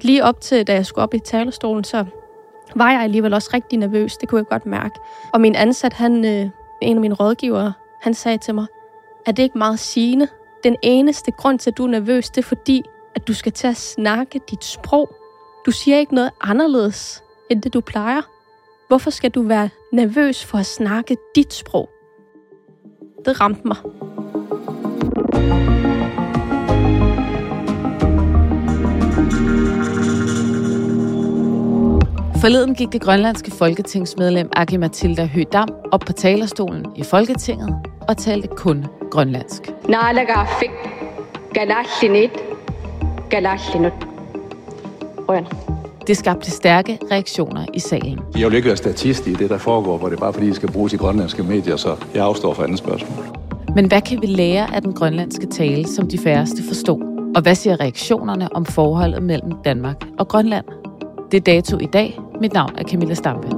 Lige op til, da jeg skulle op i talerstolen, så var jeg alligevel også rigtig nervøs. Det kunne jeg godt mærke. Og min ansat, han, øh, en af mine rådgivere, han sagde til mig, er det ikke meget sigende. Den eneste grund til, at du er nervøs, det er fordi, at du skal til at snakke dit sprog. Du siger ikke noget anderledes, end det du plejer. Hvorfor skal du være nervøs for at snakke dit sprog? Det ramte mig. Forleden gik det grønlandske folketingsmedlem Aki Matilda Høgdam op på talerstolen i Folketinget og talte kun grønlandsk. Naalagaafik, galallinit, galallinut. Røn. Det skabte stærke reaktioner i salen. Jeg vil ikke være statist i det, der foregår, hvor det er bare fordi, det skal bruges i grønlandske medier, så jeg afstår for andet spørgsmål. Men hvad kan vi lære af den grønlandske tale, som de færreste forstod? Og hvad siger reaktionerne om forholdet mellem Danmark og Grønland? Det er dato i dag. Mit navn er Camilla Stampe.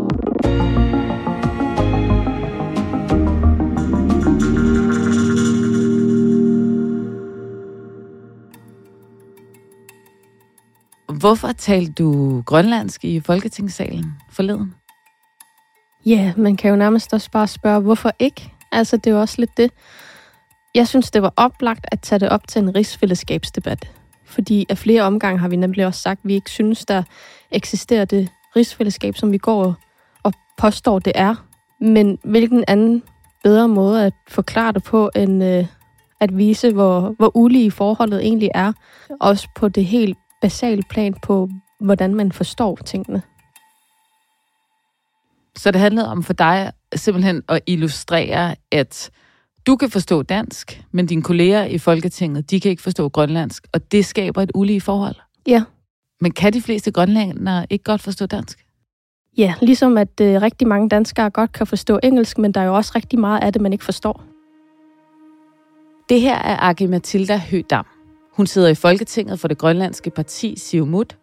Hvorfor talte du grønlandsk i Folketingssalen forleden? Ja, man kan jo nærmest også bare spørge, hvorfor ikke? Altså, det er jo også lidt det. Jeg synes, det var oplagt at tage det op til en rigsfællesskabsdebat. Fordi af flere omgange har vi nemlig også sagt, at vi ikke synes, der eksisterer det rigsfællesskab, som vi går og påstår, det er. Men hvilken anden bedre måde at forklare det på, end øh, at vise, hvor, hvor ulige forholdet egentlig er. Også på det helt basale plan på, hvordan man forstår tingene. Så det handlede om for dig simpelthen at illustrere, at du kan forstå dansk, men dine kolleger i Folketinget, de kan ikke forstå grønlandsk, og det skaber et ulige forhold. Ja. Men kan de fleste grønlændere ikke godt forstå dansk? Ja, ligesom at øh, rigtig mange danskere godt kan forstå engelsk, men der er jo også rigtig meget af det, man ikke forstår. Det her er Aki Matilda Høgdam. Hun sidder i Folketinget for det grønlandske parti Siumut,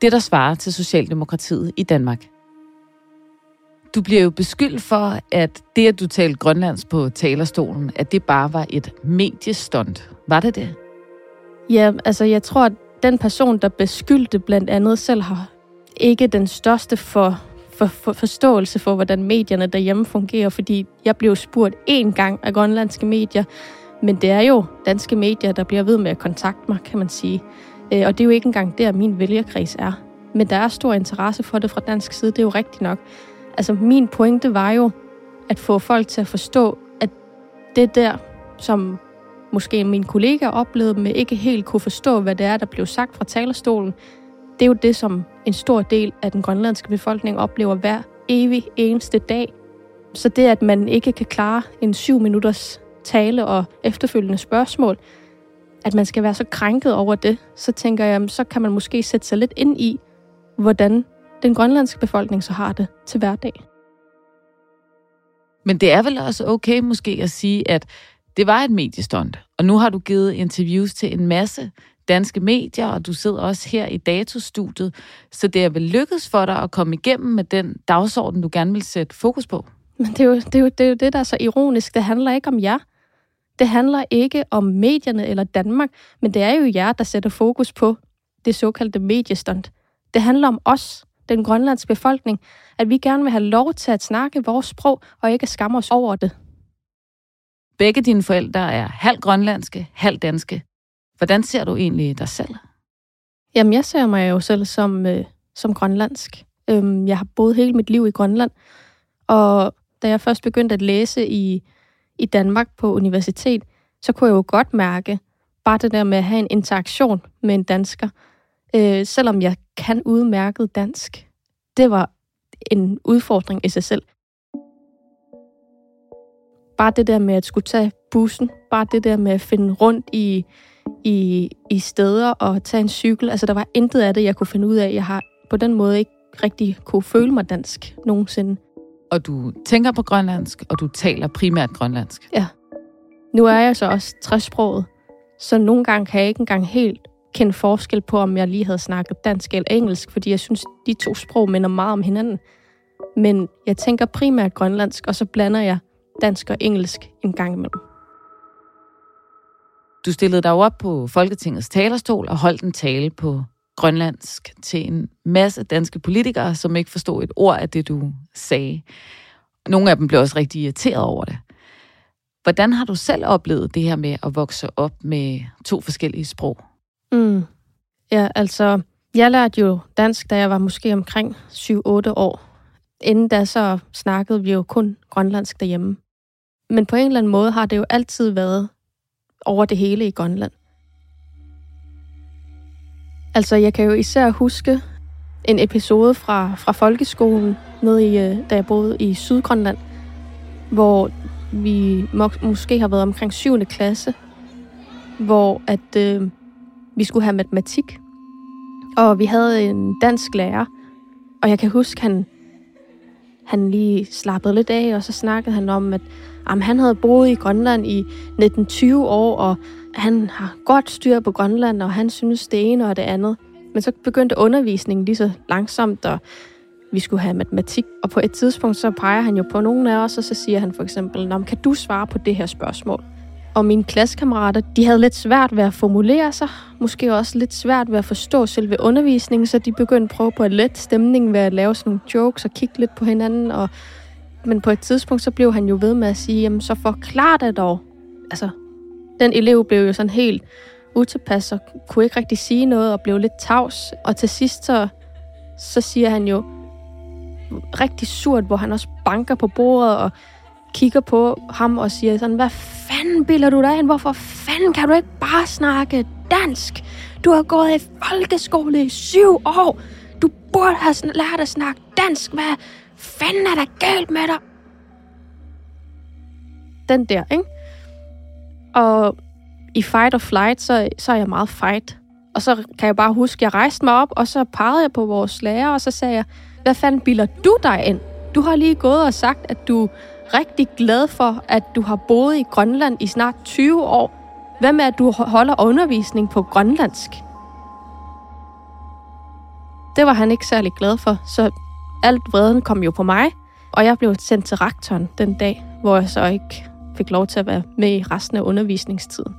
det der svarer til Socialdemokratiet i Danmark. Du bliver jo beskyldt for, at det, at du talte grønlandsk på talerstolen, at det bare var et mediestunt. Var det det? Ja, altså jeg tror, at den person, der beskyldte blandt andet selv, har ikke den største for, for, for forståelse for, hvordan medierne derhjemme fungerer, fordi jeg blev spurgt én gang af grønlandske medier, men det er jo danske medier, der bliver ved med at kontakte mig, kan man sige. Øh, og det er jo ikke engang der, min vælgerkreds er. Men der er stor interesse for det fra dansk side, det er jo rigtigt nok. Altså min pointe var jo at få folk til at forstå, at det der, som måske min kollega oplevede, men ikke helt kunne forstå, hvad det er, der blev sagt fra talerstolen, det er jo det, som en stor del af den grønlandske befolkning oplever hver evig eneste dag. Så det, at man ikke kan klare en syv minutters tale og efterfølgende spørgsmål, at man skal være så krænket over det, så tænker jeg, så kan man måske sætte sig lidt ind i, hvordan den grønlandske befolkning så har det til hverdag. Men det er vel også okay måske at sige, at det var et mediestunt, og nu har du givet interviews til en masse danske medier, og du sidder også her i datostudiet, så det er vel lykkedes for dig at komme igennem med den dagsorden, du gerne vil sætte fokus på? Men det er, jo, det, er jo, det er jo det, der er så ironisk. Det handler ikke om jer. Det handler ikke om medierne eller Danmark, men det er jo jer, der sætter fokus på det såkaldte mediestunt. Det handler om os, den grønlandske befolkning, at vi gerne vil have lov til at snakke vores sprog, og ikke skamme os over det. Begge dine forældre er halv grønlandske, halv danske. Hvordan ser du egentlig dig selv? Jamen, jeg ser mig jo selv som, øh, som grønlandsk. Øhm, jeg har boet hele mit liv i Grønland, og da jeg først begyndte at læse i, i Danmark på universitet, så kunne jeg jo godt mærke bare det der med at have en interaktion med en dansker, øh, selvom jeg kan udmærket dansk. Det var en udfordring i sig selv. Bare det der med at skulle tage bussen, bare det der med at finde rundt i, i, i steder og tage en cykel. Altså, der var intet af det, jeg kunne finde ud af. Jeg har på den måde ikke rigtig kunne føle mig dansk nogensinde. Og du tænker på grønlandsk, og du taler primært grønlandsk. Ja. Nu er jeg så også træsproget, så nogle gange kan jeg ikke engang helt kende forskel på, om jeg lige havde snakket dansk eller engelsk, fordi jeg synes, de to sprog minder meget om hinanden. Men jeg tænker primært grønlandsk, og så blander jeg dansk og engelsk en gang imellem. Du stillede dig op på Folketingets talerstol og holdt en tale på grønlandsk til en masse danske politikere, som ikke forstod et ord af det, du sagde. Nogle af dem blev også rigtig irriteret over det. Hvordan har du selv oplevet det her med at vokse op med to forskellige sprog? Mm. Ja, altså, jeg lærte jo dansk, da jeg var måske omkring 7-8 år. Inden da så snakkede vi jo kun grønlandsk derhjemme. Men på en eller anden måde har det jo altid været over det hele i Grønland. Altså, jeg kan jo især huske en episode fra, fra folkeskolen, nede i, øh, da jeg boede i Sydgrønland, hvor vi må, måske har været omkring 7. klasse, hvor at øh, vi skulle have matematik, og vi havde en dansk lærer, og jeg kan huske, han, han lige slappede lidt af, og så snakkede han om, at jamen, han havde boet i Grønland i 19-20 år, og han har godt styr på Grønland, og han synes det ene og det andet. Men så begyndte undervisningen lige så langsomt, og vi skulle have matematik. Og på et tidspunkt, så peger han jo på nogen af os, og så siger han for eksempel, Nå, kan du svare på det her spørgsmål? Og mine klassekammerater, de havde lidt svært ved at formulere sig, måske også lidt svært ved at forstå selve undervisningen, så de begyndte at prøve på at lette stemningen ved at lave sådan nogle jokes og kigge lidt på hinanden. Og, men på et tidspunkt, så blev han jo ved med at sige, jamen så forklar det dog. Altså, den elev blev jo sådan helt utilpas og kunne ikke rigtig sige noget og blev lidt tavs. Og til sidst så, så siger han jo rigtig surt, hvor han også banker på bordet og kigger på ham og siger sådan, hvad fanden bilder du dig ind? Hvorfor fanden kan du ikke bare snakke dansk? Du har gået i folkeskole i syv år. Du burde have lært at snakke dansk. Hvad fanden er der galt med dig? Den der, ikke? Og i fight or flight, så, så er jeg meget fight. Og så kan jeg bare huske, at jeg rejste mig op, og så pegede jeg på vores lærer, og så sagde jeg, hvad fanden bilder du dig ind? Du har lige gået og sagt, at du rigtig glad for, at du har boet i Grønland i snart 20 år. Hvad med, at du holder undervisning på grønlandsk? Det var han ikke særlig glad for, så alt vreden kom jo på mig, og jeg blev sendt til rektoren den dag, hvor jeg så ikke fik lov til at være med i resten af undervisningstiden.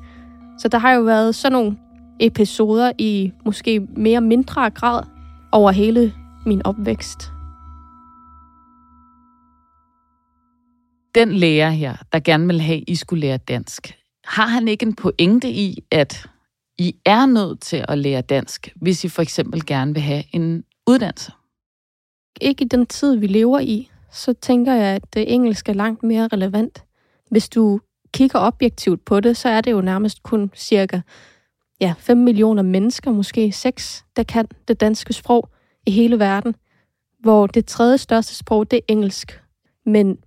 Så der har jo været sådan nogle episoder i måske mere mindre grad over hele min opvækst. Den lærer her, der gerne vil have, at I skulle lære dansk, har han ikke en pointe i, at I er nødt til at lære dansk, hvis I for eksempel gerne vil have en uddannelse? Ikke i den tid, vi lever i, så tænker jeg, at det engelsk er langt mere relevant. Hvis du kigger objektivt på det, så er det jo nærmest kun cirka ja, 5 millioner mennesker, måske 6, der kan det danske sprog i hele verden, hvor det tredje største sprog, det er engelsk. Men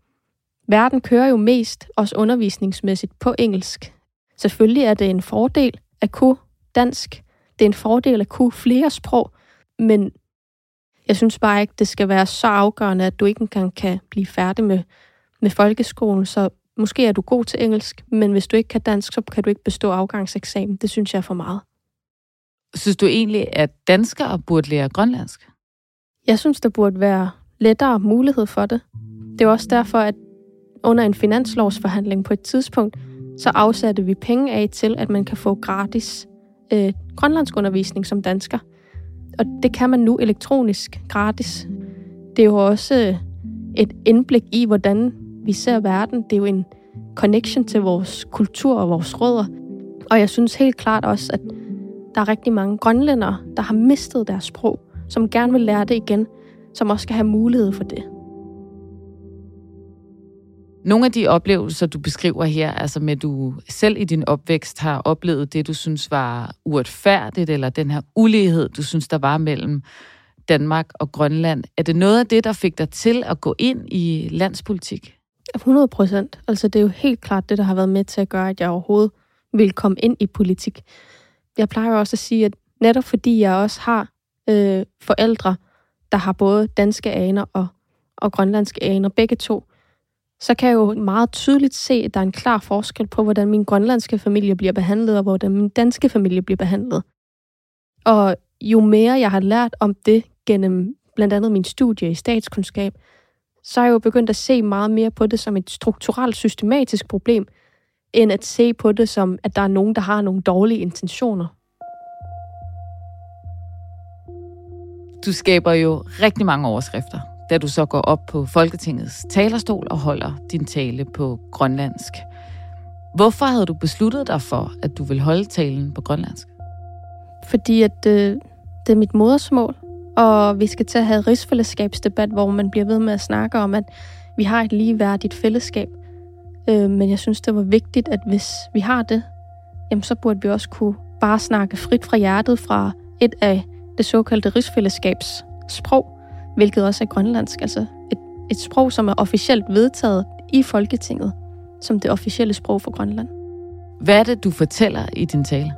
verden kører jo mest, også undervisningsmæssigt, på engelsk. Selvfølgelig er det en fordel at kunne dansk. Det er en fordel at kunne flere sprog, men jeg synes bare ikke, det skal være så afgørende, at du ikke engang kan blive færdig med, med folkeskolen. Så måske er du god til engelsk, men hvis du ikke kan dansk, så kan du ikke bestå afgangseksamen. Det synes jeg er for meget. Synes du egentlig, at danskere burde lære grønlandsk? Jeg synes, der burde være lettere mulighed for det. Det er også derfor, at under en finanslovsforhandling på et tidspunkt, så afsatte vi penge af til, at man kan få gratis øh, grønlandsk undervisning som dansker. Og det kan man nu elektronisk gratis. Det er jo også øh, et indblik i, hvordan vi ser verden. Det er jo en connection til vores kultur og vores rødder. Og jeg synes helt klart også, at der er rigtig mange grønlændere, der har mistet deres sprog, som gerne vil lære det igen, som også skal have mulighed for det. Nogle af de oplevelser, du beskriver her, altså med du selv i din opvækst har oplevet det, du synes var uretfærdigt, eller den her ulighed, du synes, der var mellem Danmark og Grønland. Er det noget af det, der fik dig til at gå ind i landspolitik? 100 procent. Altså det er jo helt klart det, der har været med til at gøre, at jeg overhovedet vil komme ind i politik. Jeg plejer også at sige, at netop fordi jeg også har øh, forældre, der har både danske aner og, og grønlandske aner, begge to, så kan jeg jo meget tydeligt se, at der er en klar forskel på, hvordan min grønlandske familie bliver behandlet, og hvordan min danske familie bliver behandlet. Og jo mere jeg har lært om det gennem blandt andet min studie i statskundskab, så er jeg jo begyndt at se meget mere på det som et strukturelt, systematisk problem, end at se på det som, at der er nogen, der har nogle dårlige intentioner. Du skaber jo rigtig mange overskrifter, da du så går op på Folketingets talerstol og holder din tale på grønlandsk. Hvorfor havde du besluttet dig for, at du vil holde talen på grønlandsk? Fordi at øh, det er mit modersmål, og vi skal til at have rigsfællesskabsdebat, hvor man bliver ved med at snakke om, at vi har et ligeværdigt fællesskab. Øh, men jeg synes, det var vigtigt, at hvis vi har det, jamen så burde vi også kunne bare snakke frit fra hjertet fra et af det såkaldte rigsfællesskabs sprog, hvilket også er grønlandsk. Altså et, et sprog, som er officielt vedtaget i Folketinget som det officielle sprog for Grønland. Hvad er det, du fortæller i din tale?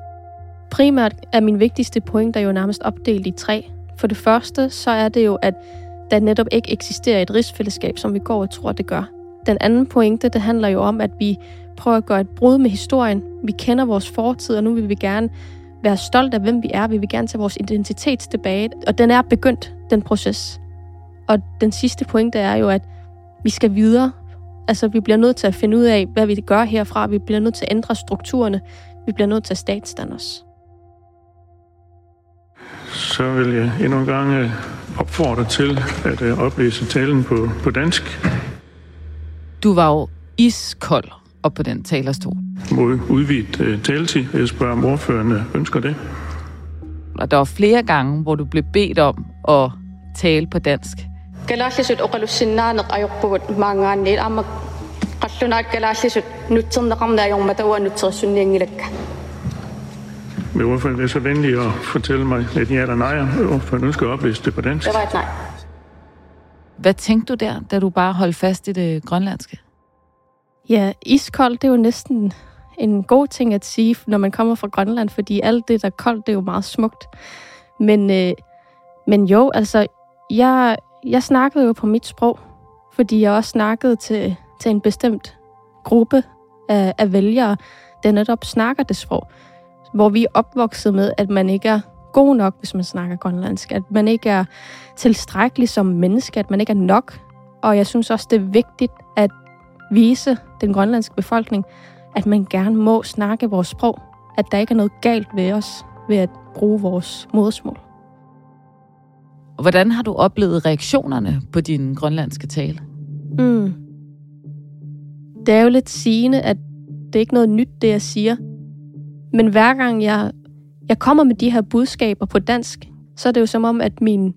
Primært er min vigtigste point, der jo nærmest opdelt i tre. For det første, så er det jo, at der netop ikke eksisterer et rigsfællesskab, som vi går og tror, det gør. Den anden pointe, det handler jo om, at vi prøver at gøre et brud med historien. Vi kender vores fortid, og nu vil vi gerne være stolt af, hvem vi er. Vi vil gerne tage vores identitet tilbage. Og den er begyndt, den proces. Og den sidste pointe er jo, at vi skal videre. Altså, vi bliver nødt til at finde ud af, hvad vi gør herfra. Vi bliver nødt til at ændre strukturerne. Vi bliver nødt til at statsdanne os. Så vil jeg endnu en gang øh, opfordre til at øh, oplæse talen på, på dansk. Du var jo iskold op på den talerstol. Mod udvidet uh, taletid. Jeg spørger, om ordførende ønsker det. Og der var flere gange, hvor du blev bedt om at tale på dansk. Kalaallisut oqalussinnaanaq ajorpugut maangaanniit amma qallunaak kalaallisut nutserneqarna ajormataua nutsersunniangilakka. Vil ordføreren være så venlig at fortælle mig et ja eller nej, om ordføreren ønsker at oplæse det på dansk? Det var et nej. Hvad tænkte du der, da du bare holdt fast i det grønlandske? Ja, iskold, det er jo næsten en god ting at sige, når man kommer fra Grønland, fordi alt det, der er koldt, det er jo meget smukt. Men, øh, men jo, altså, jeg, jeg snakkede jo på mit sprog, fordi jeg også snakkede til, til en bestemt gruppe af, af vælgere, der netop snakker det sprog. Hvor vi er opvokset med, at man ikke er god nok, hvis man snakker grønlandsk. At man ikke er tilstrækkelig som menneske, at man ikke er nok. Og jeg synes også, det er vigtigt at vise den grønlandske befolkning, at man gerne må snakke vores sprog. At der ikke er noget galt ved os ved at bruge vores modersmål. Hvordan har du oplevet reaktionerne på din grønlandske tale? Mm. Det er jo lidt sigende, at det er ikke noget nyt, det jeg siger. Men hver gang jeg, jeg kommer med de her budskaber på dansk, så er det jo som om, at mine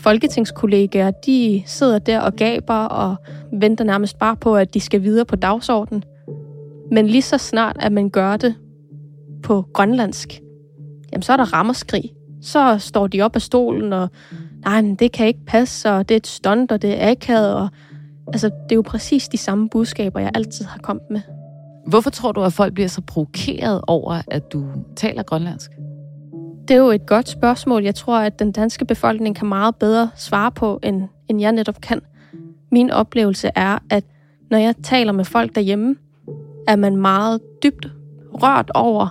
folketingskollegaer, de sidder der og gaber og venter nærmest bare på, at de skal videre på dagsordenen. Men lige så snart, at man gør det på grønlandsk, jamen så er der rammerskrig. Så står de op af stolen og, nej, men det kan ikke passe, og det er et stunt, og det er akavet, og altså, det er jo præcis de samme budskaber, jeg altid har kommet med. Hvorfor tror du, at folk bliver så provokeret over, at du taler grønlandsk? Det er jo et godt spørgsmål. Jeg tror, at den danske befolkning kan meget bedre svare på, end, end jeg netop kan. Min oplevelse er, at når jeg taler med folk derhjemme, er man meget dybt rørt over,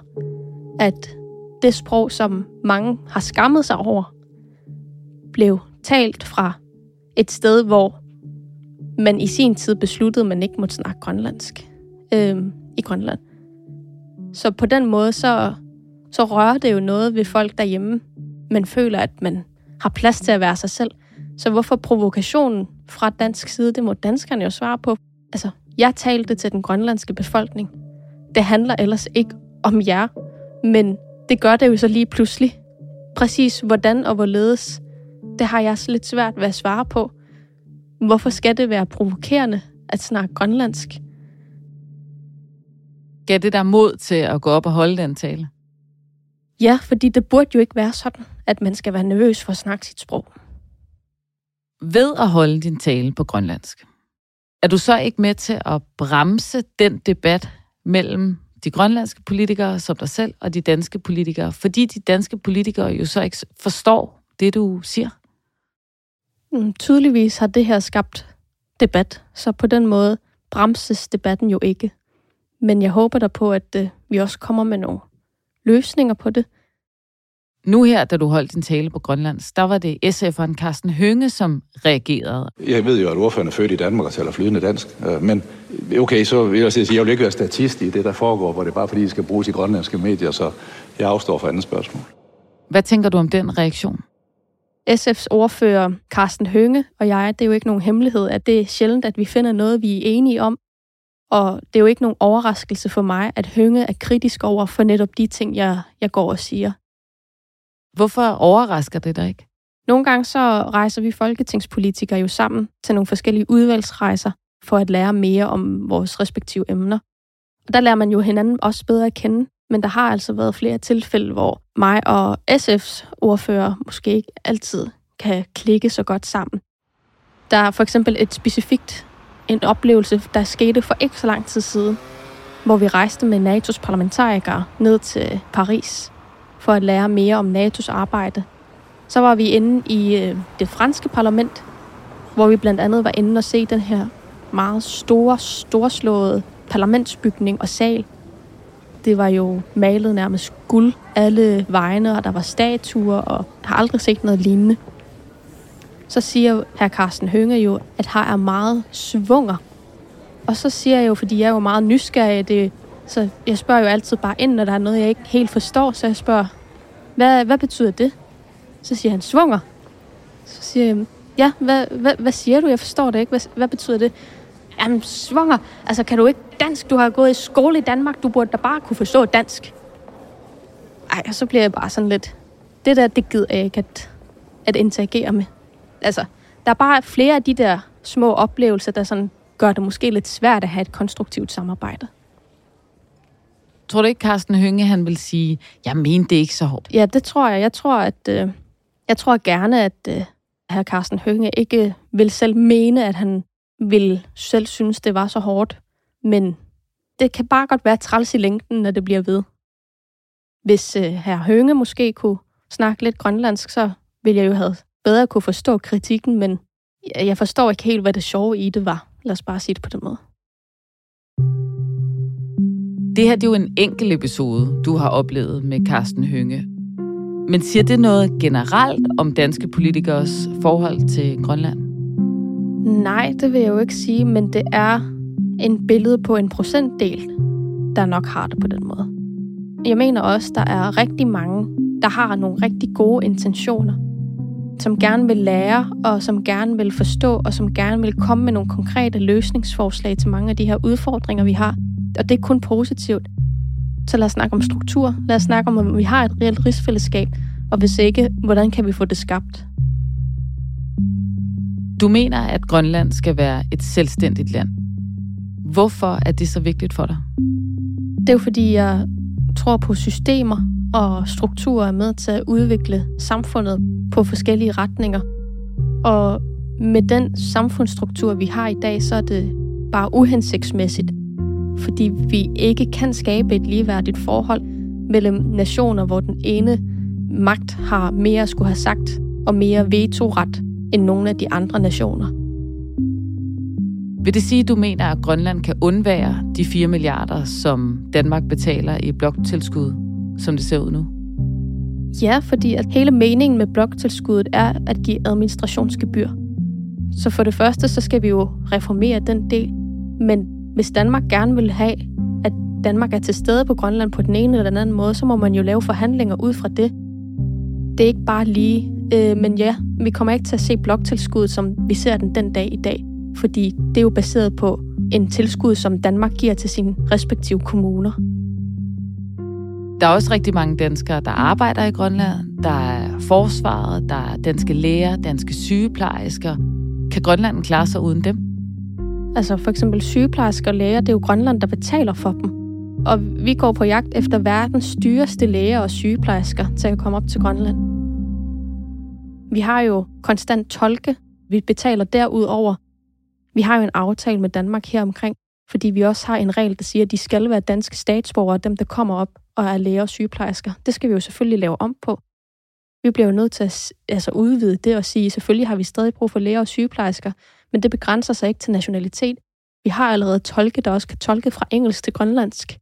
at det sprog, som mange har skammet sig over, blev talt fra et sted, hvor man i sin tid besluttede, at man ikke måtte snakke grønlandsk øh, i Grønland. Så på den måde, så, så rører det jo noget ved folk derhjemme. Man føler, at man har plads til at være sig selv. Så hvorfor provokationen fra dansk side, det må danskerne jo svare på. Altså, jeg talte til den grønlandske befolkning. Det handler ellers ikke om jer, men det gør det jo så lige pludselig. Præcis hvordan og hvorledes, det har jeg så lidt svært ved at svare på. Hvorfor skal det være provokerende at snakke grønlandsk? Gav det der mod til at gå op og holde den tale? Ja, fordi det burde jo ikke være sådan, at man skal være nervøs for at snakke sit sprog. Ved at holde din tale på grønlandsk, er du så ikke med til at bremse den debat mellem de grønlandske politikere som dig selv og de danske politikere, fordi de danske politikere jo så ikke forstår det, du siger? Mm, tydeligvis har det her skabt debat, så på den måde bremses debatten jo ikke. Men jeg håber der på, at øh, vi også kommer med nogle løsninger på det. Nu her, da du holdt din tale på Grønlands, der var det SF'eren Carsten Hønge, som reagerede. Jeg ved jo, at ordføreren er født i Danmark og taler flydende dansk. Øh, men okay, så vil jeg sige, at jeg vil ikke være statist i det, der foregår, hvor det er bare fordi, det skal bruges i grønlandske medier, så jeg afstår for andet spørgsmål. Hvad tænker du om den reaktion? SF's ordfører Carsten Hønge og jeg, det er jo ikke nogen hemmelighed, at det er sjældent, at vi finder noget, vi er enige om. Og det er jo ikke nogen overraskelse for mig, at Hønge er kritisk over for netop de ting, jeg, jeg går og siger. Hvorfor overrasker det dig ikke? Nogle gange så rejser vi folketingspolitikere jo sammen til nogle forskellige udvalgsrejser for at lære mere om vores respektive emner. Og der lærer man jo hinanden også bedre at kende, men der har altså været flere tilfælde, hvor mig og SF's ordfører måske ikke altid kan klikke så godt sammen. Der er for eksempel et specifikt en oplevelse, der skete for ikke så lang tid siden, hvor vi rejste med NATO's parlamentarikere ned til Paris for at lære mere om NATO's arbejde. Så var vi inde i øh, det franske parlament, hvor vi blandt andet var inde og se den her meget store, storslåede parlamentsbygning og sal. Det var jo malet nærmest guld alle vejene, og der var statuer, og jeg har aldrig set noget lignende. Så siger herr Carsten Hønge jo, at her er meget svunger. Og så siger jeg jo, fordi jeg er jo meget nysgerrig, det, så jeg spørger jo altid bare ind, når der er noget, jeg ikke helt forstår, så jeg spørger, hvad, hvad betyder det? Så siger han, svunger. Så siger jeg, ja, hvad, hvad, hvad siger du? Jeg forstår det ikke. Hvad, hvad betyder det? Jamen, svunger. Altså, kan du ikke dansk? Du har gået i skole i Danmark. Du burde da bare kunne forstå dansk. Ej, og så bliver jeg bare sådan lidt... Det der, det gider jeg ikke at, at interagere med. Altså, der er bare flere af de der små oplevelser, der sådan gør det måske lidt svært at have et konstruktivt samarbejde. Tror du ikke, Carsten Hønge, han vil sige, jeg mener det ikke så hårdt? Ja, det tror jeg. Jeg tror, at, øh, jeg tror gerne, at øh, herr Carsten Hønge ikke vil selv mene, at han vil selv synes, det var så hårdt. Men det kan bare godt være træls i længden, når det bliver ved. Hvis øh, herr Hønge måske kunne snakke lidt grønlandsk, så ville jeg jo have bedre kunne forstå kritikken, men jeg forstår ikke helt, hvad det sjove i det var. Lad os bare sige det på den måde. Det her det er jo en enkelt episode, du har oplevet med Carsten Hønge. Men siger det noget generelt om danske politikers forhold til Grønland? Nej, det vil jeg jo ikke sige, men det er en billede på en procentdel, der nok har det på den måde. Jeg mener også, der er rigtig mange, der har nogle rigtig gode intentioner, som gerne vil lære, og som gerne vil forstå, og som gerne vil komme med nogle konkrete løsningsforslag til mange af de her udfordringer, vi har. Og det er kun positivt. Så lad os snakke om struktur. Lad os snakke om, om vi har et reelt rigsfællesskab, og hvis ikke, hvordan kan vi få det skabt? Du mener, at Grønland skal være et selvstændigt land. Hvorfor er det så vigtigt for dig? Det er jo fordi, jeg tror på systemer og strukturer er med til at udvikle samfundet på forskellige retninger. Og med den samfundsstruktur, vi har i dag, så er det bare uhensigtsmæssigt, fordi vi ikke kan skabe et ligeværdigt forhold mellem nationer, hvor den ene magt har mere at skulle have sagt og mere vetoret end nogle af de andre nationer. Vil det sige, at du mener, at Grønland kan undvære de 4 milliarder, som Danmark betaler i bloktilskud, som det ser ud nu? Ja, fordi at hele meningen med bloktilskuddet er at give administrationsgebyr. Så for det første, så skal vi jo reformere den del. Men hvis Danmark gerne vil have, at Danmark er til stede på Grønland på den ene eller den anden måde, så må man jo lave forhandlinger ud fra det. Det er ikke bare lige, øh, men ja, vi kommer ikke til at se bloktilskuddet, som vi ser den den dag i dag. Fordi det er jo baseret på en tilskud, som Danmark giver til sine respektive kommuner. Der er også rigtig mange danskere, der arbejder i Grønland. Der er forsvaret, der er danske læger, danske sygeplejersker. Kan Grønland klare sig uden dem? Altså for eksempel sygeplejersker og læger, det er jo Grønland, der betaler for dem. Og vi går på jagt efter verdens dyreste læger og sygeplejersker til at komme op til Grønland. Vi har jo konstant tolke. Vi betaler derudover. Vi har jo en aftale med Danmark her omkring, fordi vi også har en regel, der siger, at de skal være danske statsborgere, dem der kommer op og er læger og sygeplejersker. Det skal vi jo selvfølgelig lave om på. Vi bliver jo nødt til at altså, udvide det og sige, selvfølgelig har vi stadig brug for læger og sygeplejersker, men det begrænser sig ikke til nationalitet. Vi har allerede tolke, der også kan tolke fra engelsk til grønlandsk.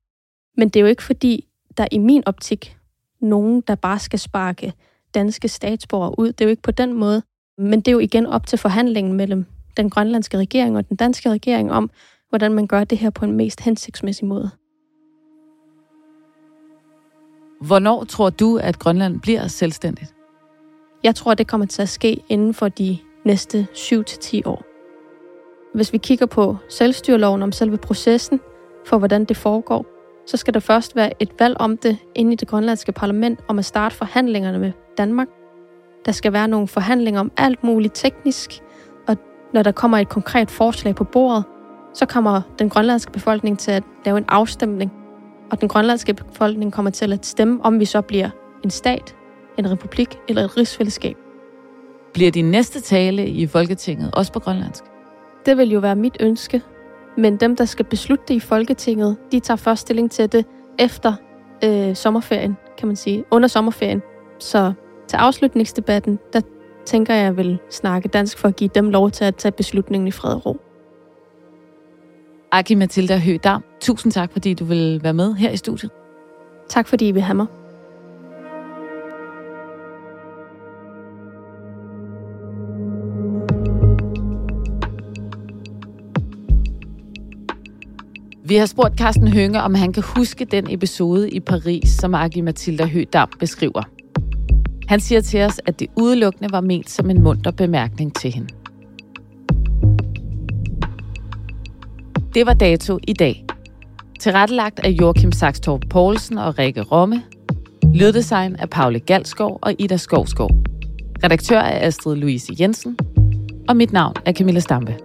Men det er jo ikke fordi, der i min optik nogen, der bare skal sparke danske statsborgere ud. Det er jo ikke på den måde. Men det er jo igen op til forhandlingen mellem den grønlandske regering og den danske regering om, hvordan man gør det her på en mest hensigtsmæssig måde. Hvornår tror du, at Grønland bliver selvstændigt? Jeg tror, det kommer til at ske inden for de næste 7-10 år. Hvis vi kigger på selvstyreloven om selve processen for, hvordan det foregår, så skal der først være et valg om det inde i det grønlandske parlament om at starte forhandlingerne med Danmark. Der skal være nogle forhandlinger om alt muligt teknisk, og når der kommer et konkret forslag på bordet, så kommer den grønlandske befolkning til at lave en afstemning, og den grønlandske befolkning kommer til at stemme, om vi så bliver en stat, en republik eller et rigsfællesskab. Bliver din næste tale i Folketinget også på grønlandsk? Det vil jo være mit ønske, men dem, der skal beslutte det i Folketinget, de tager først stilling til det efter øh, sommerferien, kan man sige, under sommerferien. Så til afslutningsdebatten, der tænker jeg, vil snakke dansk for at give dem lov til at tage beslutningen i fred og ro. Aki Mathilda Høgdam, tusind tak, fordi du vil være med her i studiet. Tak fordi I vil have mig. Vi har spurgt Carsten Hønge, om han kan huske den episode i Paris, som Aki Mathilda Høgdam beskriver. Han siger til os, at det udelukkende var ment som en munter bemærkning til hende. Det var dato i dag. Tilrettelagt af Joachim Saxtorp Poulsen og Rikke Romme. Lyddesign af Paule Galskov og Ida Skovskov. Redaktør er Astrid Louise Jensen. Og mit navn er Camilla Stampe.